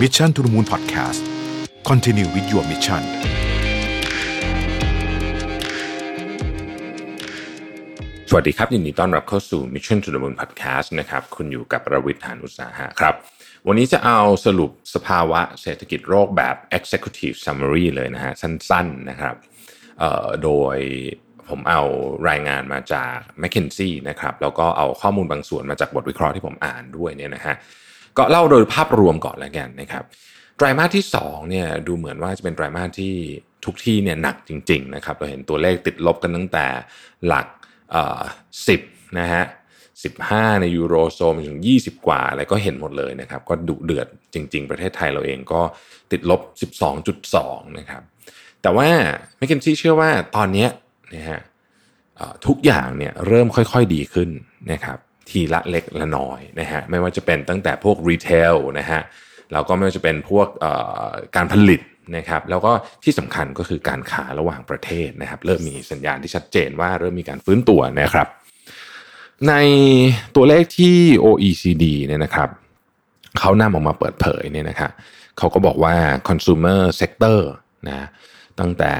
Mission to the Moon Podcast Continue with your mission สวัสดีครับ ยินดีต้อนรับเข้าสู่ Mission to the Moon Podcast นะครับ คุณอยู่กับประวิทยานอุตสาหะครับ วันนี้จะเอาสรุปสภาวะเศรษฐกิจโลกแบบ Executive Summary เลยนะฮะ สั้นๆนะครับโดยผมเอารายงานมาจาก m c k เคนซี่นะครับ แล้วก็เอาข้อมูลบางส่วนมาจากบทวิเคราะห์ที่ผมอ่านด้วยเนี่ยนะฮะ ก็เล่าโดยภาพรวมก่อนแล้วกันนะครับไตรมาสที่2เนี่ยดูเหมือนว่าจะเป็นไตรมาสที่ทุกที่เนี่ยหนักจริงๆนะครับเราเห็นตัวเลขติดลบกันตั้งแต่หลักสิบนะฮะ15 ในยูโรโซนถึง 20 กว่าอะไรก็เห็นหมดเลยนะครับ ก็ดุเดือดจริง ๆ ประเทศไทยเราเองก็ติดลบ 12.2 นะครับ แต่ว่าแมคเคนซี่เชื่อว่าตอนนี้นะฮะทุกอย่างเนี่ยเริ่มค่อยๆดีขึ้นนะครับ ทีละเล็กละน้อยนะฮะไม่ว่าจะเป็นตั้งแต่พวกรีเทลนะฮะแล้วก็ไม่ว่าจะเป็นพวกการผลิตนะครับแล้วก็ที่สำคัญก็คือการค้าระหว่างประเทศนะครับเริ่มมีสัญญาณที่ชัดเจนว่าเริ่มมีการฟื้นตัวนะครับ ในตัวเลขที่ OECD เนี่ยนะครับเขานำออกมาเปิดเผยเนี่ยนะครับเขาก็บอกว่า consumer sector นะตั้งแต่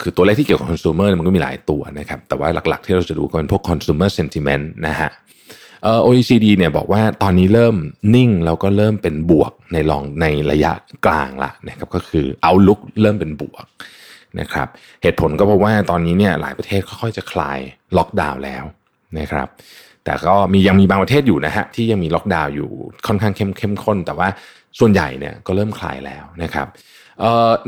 คือตัวเลขที่เกี่ยวกับ consumer มันก็มีหลายตัวนะครับแต่ว่าหลักๆที่เราจะดูก็เป็นพวก consumer sentiment นะฮะ OECD เนี่ยบอกว่าตอนนี้เริ่มนิ่งแล้วก็เริ่มเป็นบวกในลองในระยะกลางละนะครับก็คือเอาลุกเริ่มเป็นบวกนะครับเหตุผลก็เพราะว่าตอนนี้เนี่ยหลายประเทศค่อยๆจะคลายล็อกดาวน์แล้วนะครับแต่ก็มียังมีบางประเทศอยู่นะฮะที่ยังมีล็อกดาวน์อยู่ค่อนข้างเข้มเข้มข้น แต่ว่าส่วนใหญ่เนี่ยก็เริ่มคลายแล้วนะครับ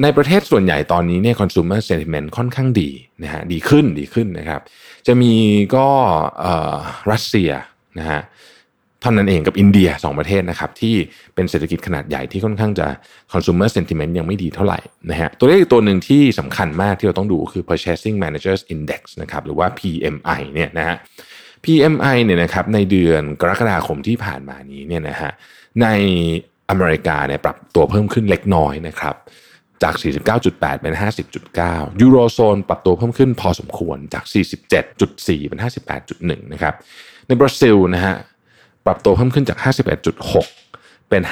ในประเทศส่วนใหญ่ตอนนี้เนี่ย consumer sentiment ค่อนข้างดีนะฮะดีขึ้นดีขึ้นนะครับ จะมีก็รัสเซีย นะฮะเท่านั้นเองกับอินเดีย 2 ประเทศนะครับที่เป็นเศรษฐกิจขนาดใหญ่ที่ค่อนข้างจะ consumer sentiment ยังไม่ดีเท่าไหร่นะฮะตัวเลขตัวหนึ่งที่สำคัญมากที่เราต้องดูคือ purchasing managers index นะครับหรือว่า PMI เนี่ยนะฮะ PMI เนี่ยนะครับในเดือนกรกฎาคมที่ผ่านมานี้เนี่ยนะฮะในอเมริกาเนี่ยปรับตัวเพิ่มขึ้นเล็กน้อยนะครับจาก 49.8 เป็น 50.9 ยูโรโซนปรับตัวเพิ่มขึ้นพอสมควรจาก 47.4 เป็น 58.1 นะครับ ในบราซิลนะฮะปรับตัวเพิ่มขึ้นจาก 51.6 เป็น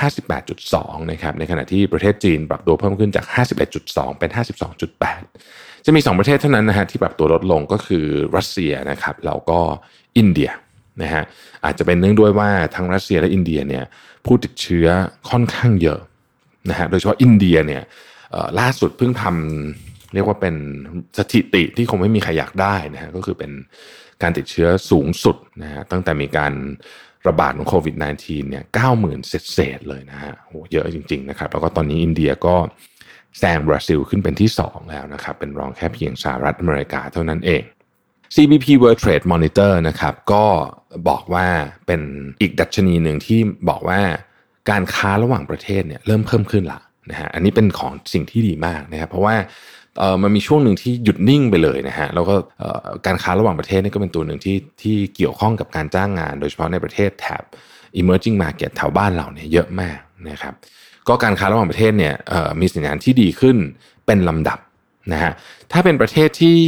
58.2 นะครับในขณะที่ประเทศจีนปรับตัวเพิ่มขึ้นจาก 51.2 เป็น 52.8 จะมี 2 ประเทศเท่านั้นนะฮะที่ปรับตัวลดลงก็คือรัสเซียนะครับแล้วก็อินเดียนะฮะอาจจะเป็นเนื่องด้วยว่าทั้งรัสเซียและอินเดียเนี่ยผู้ติดเชื้อค่อนข้างเยอะนะฮะโดยเฉพาะอินเดียเนี่ยล่าสุดเพิ่งทำ เรียกว่าเป็นสถิติที่คงไม่มีใครอยากได้นะฮะก็คือเป็นการติดเชื้อสูงสุดนะฮะตั้งแต่มีการระบาดของโควิด -19 เนี่ยเก้าหมื่นเศษเลยนะฮะโหเยอะจริง ๆ นะครับ แล้วก็ตอนนี้อินเดียก็แซงบราซิลขึ้นเป็นที่ 2 แล้วนะครับ เป็นรองแค่เพียงสหรัฐอเมริกาเท่านั้นเอง CBP World Trade Monitor นะครับ ก็บอกว่าเป็นอีกดัชนีหนึ่งที่บอกว่าการค้าระหว่างประเทศเนี่ยเริ่มเพิ่มขึ้นละนะฮะอันนี้เป็นของสิ่งที่ดีมากนะครับเพราะว่า มันมีช่วงหนึ่งที่หยุดนิ่งไปเลยนะฮะแล้วก็การค้าระหว่างประเทศนี่ก็เป็นตัวหนึ่งที่ที่เกี่ยวข้องกับการจ้างงาน โดยเฉพาะในประเทศแถบ emerging market แถวบ้านเราเนี่ยเยอะมากนะครับก็การค้าระหว่างประเทศเนี่ยมีสัญญาณที่ดีขึ้นเป็นลำดับนะฮะถ้าเป็นประเทศที่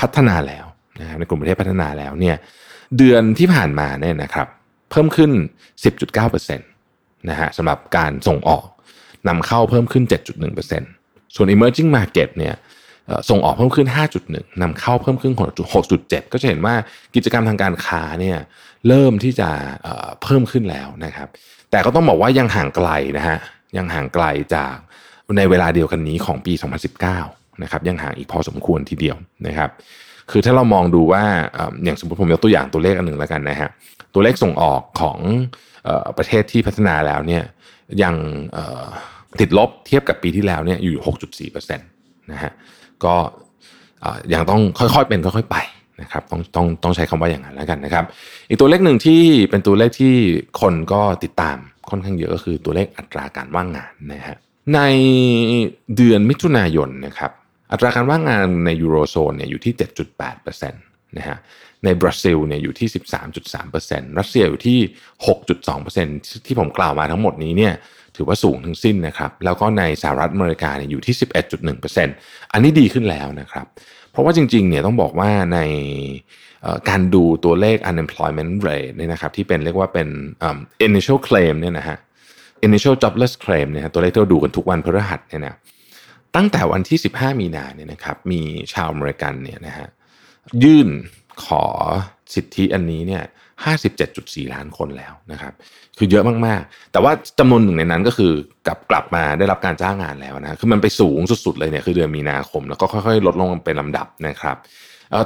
พัฒนาแล้วนะครับในกลุ่มประเทศพัฒนาแล้วเนี่ยเดือนที่ผ่านมาเนี่ยนะครับเพิ่มขึ้น 10.9%นะฮะสำหรับการส่งออกนำเข้าเพิ่มขึ้น 7.1% ส่วน emerging market เนี่ยส่งออกเพิ่มขึ้น 5.1นำเข้าเพิ่มขึ้น 6.7 ก็จะเห็นว่ากิจกรรมทางการค้าเนี่ยเริ่มที่จะเพิ่มขึ้นแล้วนะครับ แต่ก็ต้องบอกว่ายังห่างไกลนะฮะ ยังห่างไกลจากในเวลาเดียวกันนี้ของปี 2019 นะครับ ยังห่างอีกพอสมควรทีเดียวนะครับ คือถ้าเรามองดูว่าอย่างสมมติผมยกตัวอย่างตัวเลขอันหนึ่งแล้วกันนะฮะ ตัวเลขส่งออกของประเทศที่พัฒนาแล้วเนี่ยยัง ติดลบเทียบกับปีที่แล้วเนี่ยอยู่ 6.4%นะฮะก็ยังต้องค่อยๆเป็นค่อยๆไปนะครับต้องต้องต้องใช้คำว่าอย่างนั้นแล้วกันนะครับ อีกตัวเลขหนึ่งที่เป็นตัวเลขที่คนก็ติดตามค่อนข้างเยอะก็คือตัวเลขอัตราการว่างงานนะฮะในเดือนมิถุนายนนะครับอัตราการว่างงานในยูโรโซนเนี่ยอยู่ที่ 7.8%นะฮะในบราซิลเนี่ยอยู่ที่ 13.3%รัสเซียอยู่ที่ 6.2%ที่ผมกล่าวมาทั้งหมดนี้เนี่ย ถือว่าสูงทั้งสิ้นนะครับ แล้วก็ในสหรัฐอเมริกาเนี่ยอยู่ที่ 11.1%อันนี้ดีขึ้นแล้วนะครับ เพราะว่าจริงๆเนี่ยต้องบอกว่าในการดูตัวเลข unemployment rate เนี่ยนะครับที่เป็นเรียกว่าเป็น initial claim เนี่ยนะฮะ initial jobless claim เนี่ยตัวเลขที่เราดูกันทุกวันพฤหัสเนี่ยนะตั้งแต่วันที่ 15 มีนาเนี่ยนะครับมีชาวอเมริกันเนี่ยนะฮะยื่นขอสิทธิอันนี้เนี่ย 57.4 ล้านคนแล้วนะครับ คือเยอะมากๆ แต่ว่าจำนวนหนึ่งในนั้นก็คือกลับกลับมาได้รับการจ้างงานแล้วนะคือมันไปสูงสุด ๆ เลยเนี่ยคือเดือนมีนาคม แล้วก็ค่อยๆ ลดลงเป็นลำดับนะครับ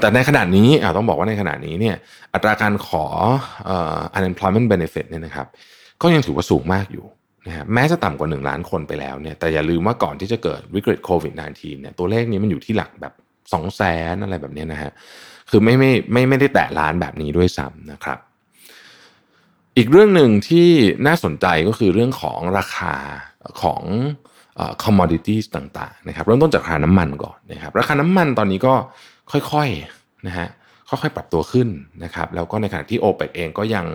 แต่ในขณะนี้ต้องบอกว่าในขณะนี้เนี่ยอัตราการขอ unemployment benefit เนี่ยนะครับ ก็ยังถือว่าสูงมากอยู่นะฮะแม้จะต่ำกว่า 1 ล้านคนไปแล้วเนี่ยแต่อย่าลืมว่าก่อนที่จะเกิดวิกฤตโควิด -19 เนี่ยตัวเลขนี้มันอยู่ที่หลักแบบ2 0 0แสนอะไรแบบนี้นะฮะ คือไม่ไม่ไม่ไม่ได้แตะล้านแบบนี้ด้วยซ้ำนะครับ อีกเรื่องหนึ่งที่น่าสนใจก็คือเรื่องของราคาของ commodities ต่างๆนะครับเริ่มต้นจากราคาน้ำมันก่อนนะครับ ราคาน้ำมันตอนนี้ก็ค่อยๆนะฮะค่อยๆปรับตัวขึ้นนะครับ แล้วก็ในขณะที่ o p e ปเองก็ยัง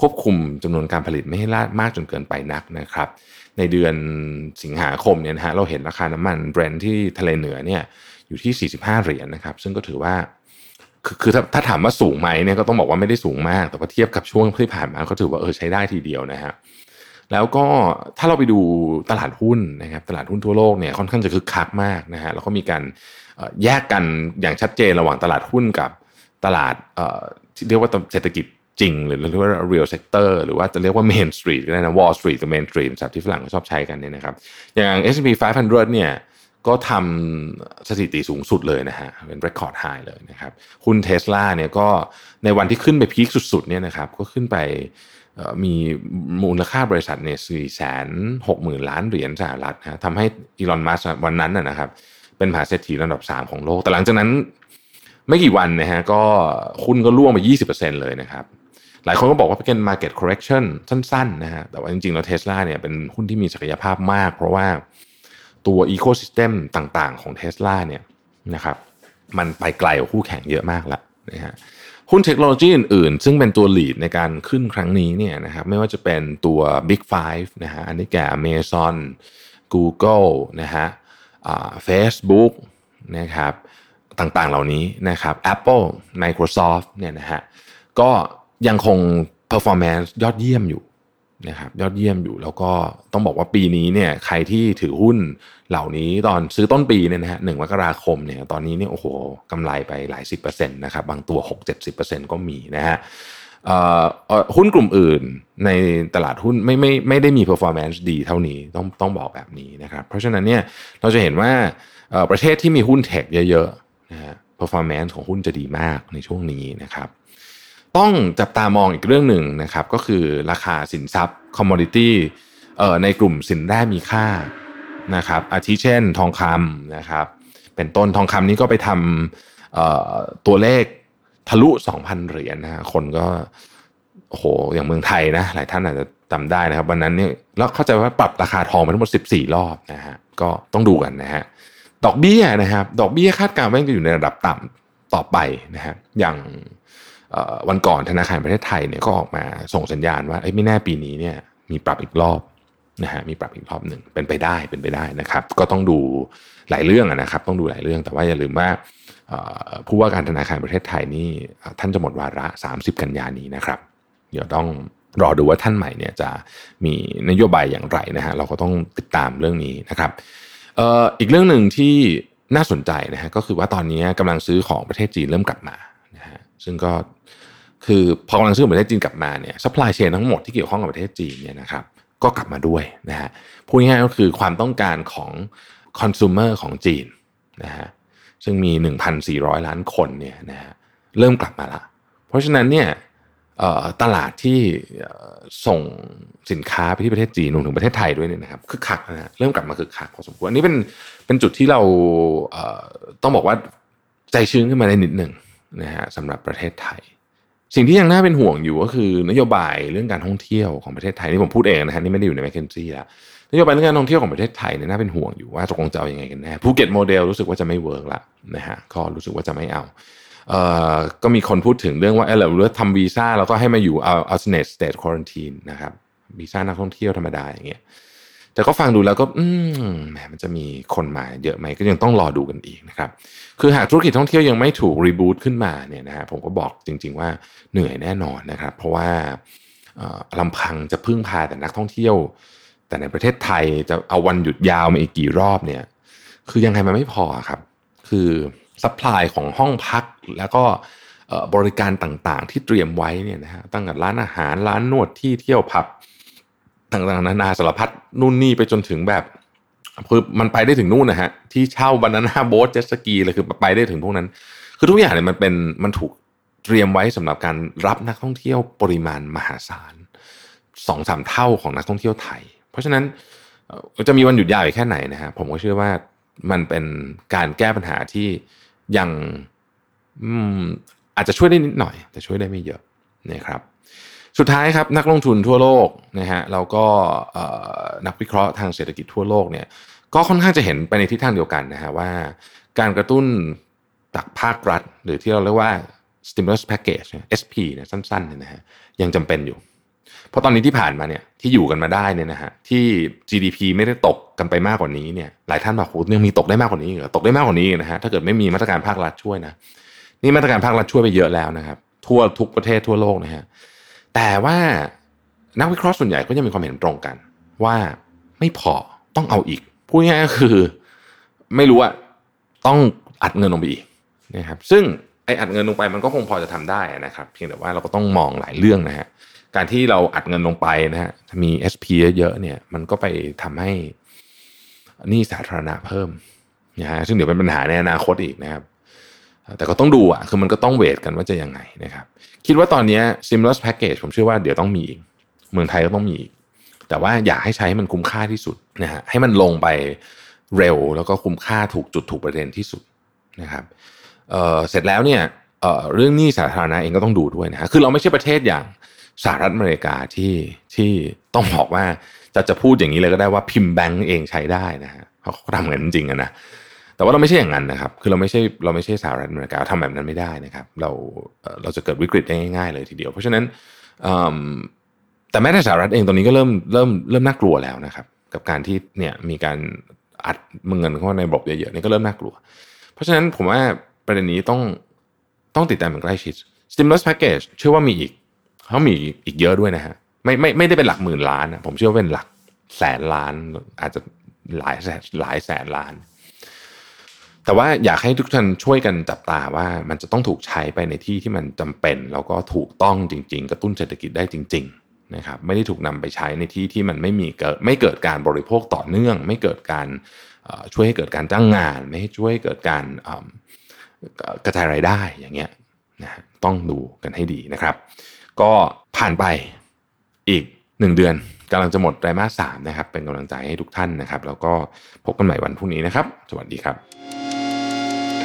ควบคุมจำนวนการผลิตไม่ให้ลามากจนเกินไปนักนะครับ ในเดือนสิงหาคมเนี่ยนะฮะเราเห็นราคาน้ำมันเบรนท์ที่ทะเลเหนือเนี่ยอยู่ที่ 45 เหรียญนนะครับ ซึ่งก็ถือว่า คือคือถ้าถ้าถามว่าสูงไหมเนี่ยก็ต้องบอกว่าไม่ได้สูงมาก แต่ว่าเทียบกับช่วงที่ผ่านมาก็ถือว่าเออใช้ได้ทีเดียวนะฮะแล้วก็ถ้าเราไปดูตลาดหุ้นนะครับตลาดหุ้นทั่วโลกเนี่ยค่อนข้างจะคึกคักมากนะฮะแล้วก็มีการแยกกันอย่างชัดเจนระหว่างตลาดหุ้นกับตลาดที่เรียกว่าเศรษฐกิจจริง หรือเรียกว่า real sector หรือว่าจะเรียกว่า main street ก็ได้นะ wall street กับ main street สับที่ฝรั่งชอบใช้กันเนี่ยนะครับอย่าง S&P 500 เนี่ย ก็ทำสถิติสูงสุดเลยนะฮะเป็น record high เลยนะครับหุ้นเทสลาเนี่ยก็ในวันที่ขึ้นไปพีคสุดๆเนี่ยนะครับก็ขึ้นไปมีมูลค่าบริษัทเนี่ยสี่แสนหกหมื่นล้านเหรียญสหรัฐนะทำให้อีลอนมัสวันนั้นนะครับเป็นมหาเศรษฐีระดับ 3 ของโลก แต่หลังจากนั้นไม่กี่วันนะฮะก็หุ้นก็ร่วงไป 20%เลยนะครับ หลายคนก็บอกว่าเป็น market correction สั้นๆนะฮะแต่ว่าจริงๆ แล้วเทสลาเนี่ยเป็นหุ้นที่มีศักยภาพมาก เพราะว่า ตัว ecosystem ต่างๆ ของเทสลาเนี่ยนะครับมันไปไกลกว่าคู่แข่งเยอะมากแล้วนะฮะหุ้นเทคโนโลยีอื่นๆ ซึ่งเป็นตัว lead ในการขึ้นครั้งนี้เนี่ยนะครับไม่ว่าจะเป็นตัว Big Five นะฮะอันนี้แก่ Amazon Google นะฮะเฟซบุ๊กนะครับต่างๆเหล่านี้นะครับ Apple Microsoft เนี่ยนะฮะก็ยังคง performance ยอดเยี่ยมอยู่ นะครับยอดเยี่ยมอยู่แล้วก็ต้องบอกว่าปีนี้เนี่ยใครที่ถือหุ้นเหล่านี้ตอนซื้อต้นปีเนี่ยนะฮะหนึ่งมกราคมเนี่ยตอนนี้เนี่ยโอ้โหกำไรไปหลายสิบเปอร์เซ็นต์นะครับบางตัว 6-70%ก็มีนะฮะหุ้นกลุ่มอื่นในตลาดหุ้นไม่ไม่ไม่ได้มี performance ดีเท่านี้ต้องต้องบอกแบบนี้นะครับเพราะฉะนั้นเนี่ยเราจะเห็นว่าประเทศที่มีหุ้นเทคเยอะๆนะฮะ performance ของหุ้นจะดีมากในช่วงนี้นะครับ ต้องจับตามองอีกเรื่องหนึ่งนะครับ ก็คือราคาสินทรัพย์ commodity ในกลุ่มสินแร่มีค่านะครับ อาทิเช่นทองคำนะครับ เป็นต้นทองคำนี้ก็ไปทำตัวเลขทะลุ 2,000 เหรียญนะฮะคนก็โอ้โหอย่างเมืองไทยนะหลายท่านอาจจะจำได้นะครับ วันนั้นเนี่ยแล้วเข้าใจว่าปรับราคาทองไปทั้งหมด 14 รอบนะฮะก็ต้องดูกันนะฮะดอกเบี้ยนะครับ ดอกเบี้ยคาดการณ์ว่าจะอยู่ในระดับต่ำต่อไปนะฮะอย่าง วันก่อนธนาคารประเทศไทยเนี่ยก็ออกมาส่งสัญญาณว่าไม่แน่ปีนี้เนี่ยมีปรับอีกรอบนะฮะมีปรับอีกรอบหนึ่งเป็นไปได้เป็นไปได้นะครับ ก็ต้องดูหลายเรื่องนะครับ ต้องดูหลายเรื่องแต่ว่าอย่าลืมว่าผู้ว่าการธนาคารประเทศไทยนี่ท่านจะหมดวาระ 30 กันยานี้นะครับ เดี๋ยวต้องรอดูว่าท่านใหม่เนี่ยจะมีนโยบายอย่างไรนะฮะเราก็ต้องติดตามเรื่องนี้นะครับอีกเรื่องหนึ่งที่น่าสนใจนะฮะก็คือว่าตอนนี้กำลังซื้อของประเทศจีนเริ่มกลับมานะฮะซึ่งก็ คือพอกำลังซื้อของประเทศจีนกลับมาเนี่ย supply chain ทั้งหมดที่เกี่ยวข้องกับประเทศจีนเนี่ยนะครับก็กลับมาด้วยนะฮะพูดง่ายๆก็คือความต้องการของคอน sumer ของจีนนะฮะซึ่งมี 1,400 ล้านคนเนี่ยนะฮะเริ่มกลับมาละ เพราะฉะนั้นเนี่ยตลาดที่ส่งสินค้าไปที่ประเทศจีนรวมถึงประเทศไทยด้วยเนี่ยนะครับคึกคักนะเริ่มกลับมาคึกคักพอสมควรอันนี้เป็นเป็นจุดที่เราต้องบอกว่าใจชื้นขึ้นมาได้นิดหนึ่งนะฮะสำหรับประเทศไทย สิ่งที่ยังน่าเป็นห่วงอยู่ก็คือนโยบายเรื่องการท่องเที่ยวของประเทศไทยนี่ผมพูดเองนะฮะนี่ไม่ได้อยู่ใน McKinsey แล้วนโยบายเรื่องการท่องเที่ยวของประเทศไทยเนี่ยน่าเป็นห่วงอยู่ว่าตกลงจะเอายังไงกันแน่ภูเก็ตโมเดลรู้สึกว่าจะไม่ work ละนะฮะก็รู้สึกว่าจะไม่เอาเอ่อก็มีคนพูดถึงเรื่องว่าเออหรือทำวีซ่าแล้วก็ให้มาอยู่เอา alternate state quarantine นะครับวีซ่านักท่องเที่ยวธรรมดาอย่างเงี้ย แต่ก็ฟังดูแล้วก็อืมแหมมันจะมีคนมาเยอะไหมก็ยังต้องรอดูกันอีกนะครับคือหากธุรกิจท่องเที่ยวยังไม่ถูก reboot ขึ้นมาเนี่ยนะฮะผมก็บอกจริง ๆ ว่าเหนื่อยแน่นอนนะครับ เพราะว่าลำพังจะพึ่งพาแต่นักท่องเที่ยว แต่ในประเทศไทยจะเอาวันหยุดยาวมาอีกกี่รอบเนี่ย คือยังไงมันไม่พอครับคือ supply ของห้องพักแล้วก็บริการต่างๆ ที่เตรียมไว้เนี่ยนะฮะตั้งแต่ร้านอาหารร้านนวดที่เที่ยวผับ ต่างๆนานาสารพัดนู่นนี่ไปจนถึงแบบคือมันไปได้ถึงนู่นนะฮะที่เช่าบานาน่าโบ๊ทเจ็ตสกีเลยคือไปได้ถึงพวกนั้น คือทุกอย่างเนี่ยมันเป็นมันถูกเตรียมไว้สำหรับการรับนักท่องเที่ยวปริมาณมหาศาลสองสามเท่าของนักท่องเที่ยวไทย เพราะฉะนั้นจะมีวันหยุดยาวอีกแค่ไหนนะฮะผมก็เชื่อว่ามันเป็นการแก้ปัญหาที่ยังอาจจะช่วยได้นิดหน่อย แต่ช่วยได้ไม่เยอะนะครับ สุดท้ายครับนักลงทุนทั่วโลกนะฮะแล้วก็นักวิเคราะห์ทางเศรษฐกิจทั่วโลกเนี่ยก็ค่อนข้างจะเห็นไปในทิศทางเดียวกันนะฮะว่าการกระตุ้นจากภาครัฐ หรือที่เราเรียกว่า stimulus package SP เนี่ยสั้นๆเนี่ยนะฮะยังจำเป็นอยู่ เพราะตอนนี้ที่ผ่านมาเนี่ยที่อยู่กันมาได้เนี่ยนะฮะที่ GDP ไม่ได้ตกกันไปมากกว่านี้เนี่ยหลายท่านบอกโอ้ยังมีตกได้มากกว่านี้เหรอตกได้มากกว่านี้นะฮะถ้าเกิดไม่มีมาตรการภาครัฐช่วยนะนี่มาตรการภาครัฐช่วยไปเยอะแล้วนะครับทั่วทุกประเทศทั่วโลกนะฮะ แต่ว่านักวิเคราะห์ส่วนใหญ่ก็ยังมีความเห็นตรงกัน ว่าไม่พอต้องเอาอีกพูดง่ายๆก็คือ ไม่รู้ว่าต้องอัดเงินลงไปอีกนะครับซึ่งไออัดเงินลงไปมันก็คงพอจะทำได้นะครับ เพียงแต่ว่าเราก็ต้องมองหลายเรื่องนะฮะการที่เราอัดเงินลงไปนะฮะมี SP เยอะๆเนี่ย มันก็ไปทำให้นี่สาธารณะเพิ่มนะฮะซึ่งเดี๋ยวเป็นปัญหาในอนาคตอีกนะครับ แต่ก็ต้องดูอะคือมันก็ต้องเวทกันว่าจะยังไงนะครับ คิดว่าตอนนี้ stimulus package ผมเชื่อว่าเดี๋ยวต้องมีอีก เมืองไทยก็ต้องมีอีก แต่ว่าอยากให้ใช้มันคุ้มค่าที่สุดนะฮะให้มันลงไปเร็วแล้วก็คุ้มค่าถูกจุดถูกประเด็นที่สุดนะครับเเสร็จแล้วเนี่ยเเรื่องนี้สาธารณะเองก็ต้องดูด้วยนะฮะคือเราไม่ใช่ประเทศอย่างสหรัฐอเมริกาที่ที่ต้องบอกว่าจะจะพูดอย่างนี้เลยก็ได้ว่าพิมพ์แบงก์เองใช้ได้นะฮะเขาทำกันจริงนะ แต่ว่าเราไม่ใช่อย่างนั้นนะครับ คือเราไม่ใช่เราไม่ใช่สหรัฐอเมริกาทำแบบนั้นไม่ได้นะครับ เราเราจะเกิดวิกฤตได้ง่ายๆเลยทีเดียว เพราะฉะนั้นแต่แม้แต่สหรัฐเองตอนนี้ก็เริ่มเริ่มเริ่มน่ากลัวแล้วนะครับ กับการที่เนี่ยมีการอัดเงินเข้ามาในระบบเยอะๆนี่ก็เริ่มน่ากลัว เพราะฉะนั้นผมว่าประเด็นนี้ต้องต้องติดตามอย่างใกล้ชิด stimulus package เชื่อว่ามีอีกเขามีอีกเยอะด้วยนะฮะไม่ไม่ไม่ได้เป็นหลักหมื่นล้านนะผมเชื่อว่าเป็นหลักแสนล้านอาจจะหลายแสนหลายแสนล้าน แต่ว่าอยากให้ทุกท่านช่วยกันจับตาว่ามันจะต้องถูกใช้ไปในที่ที่มันจำเป็น แล้วก็ถูกต้องจริง ๆ กระตุ้นเศรษฐกิจได้จริงๆนะครับไม่ได้ถูกนำไปใช้ในที่ที่มันไม่มีเกิดไม่เกิดการบริโภคต่อเนื่อง ไม่เกิดการช่วยให้เกิดการจ้างงาน ไม่ให้ช่วยให้เกิดการกระจายรายได้อย่างเงี้ยนะต้องดูกันให้ดีนะครับ ก็ผ่านไปอีกหนึ่งเดือนกำลังจะหมดไตรมาสสามนะครับ เป็นกำลังใจให้ทุกท่านนะครับ แล้วก็พบกันใหม่วันพรุ่งนี้นะครับ สวัสดีครับ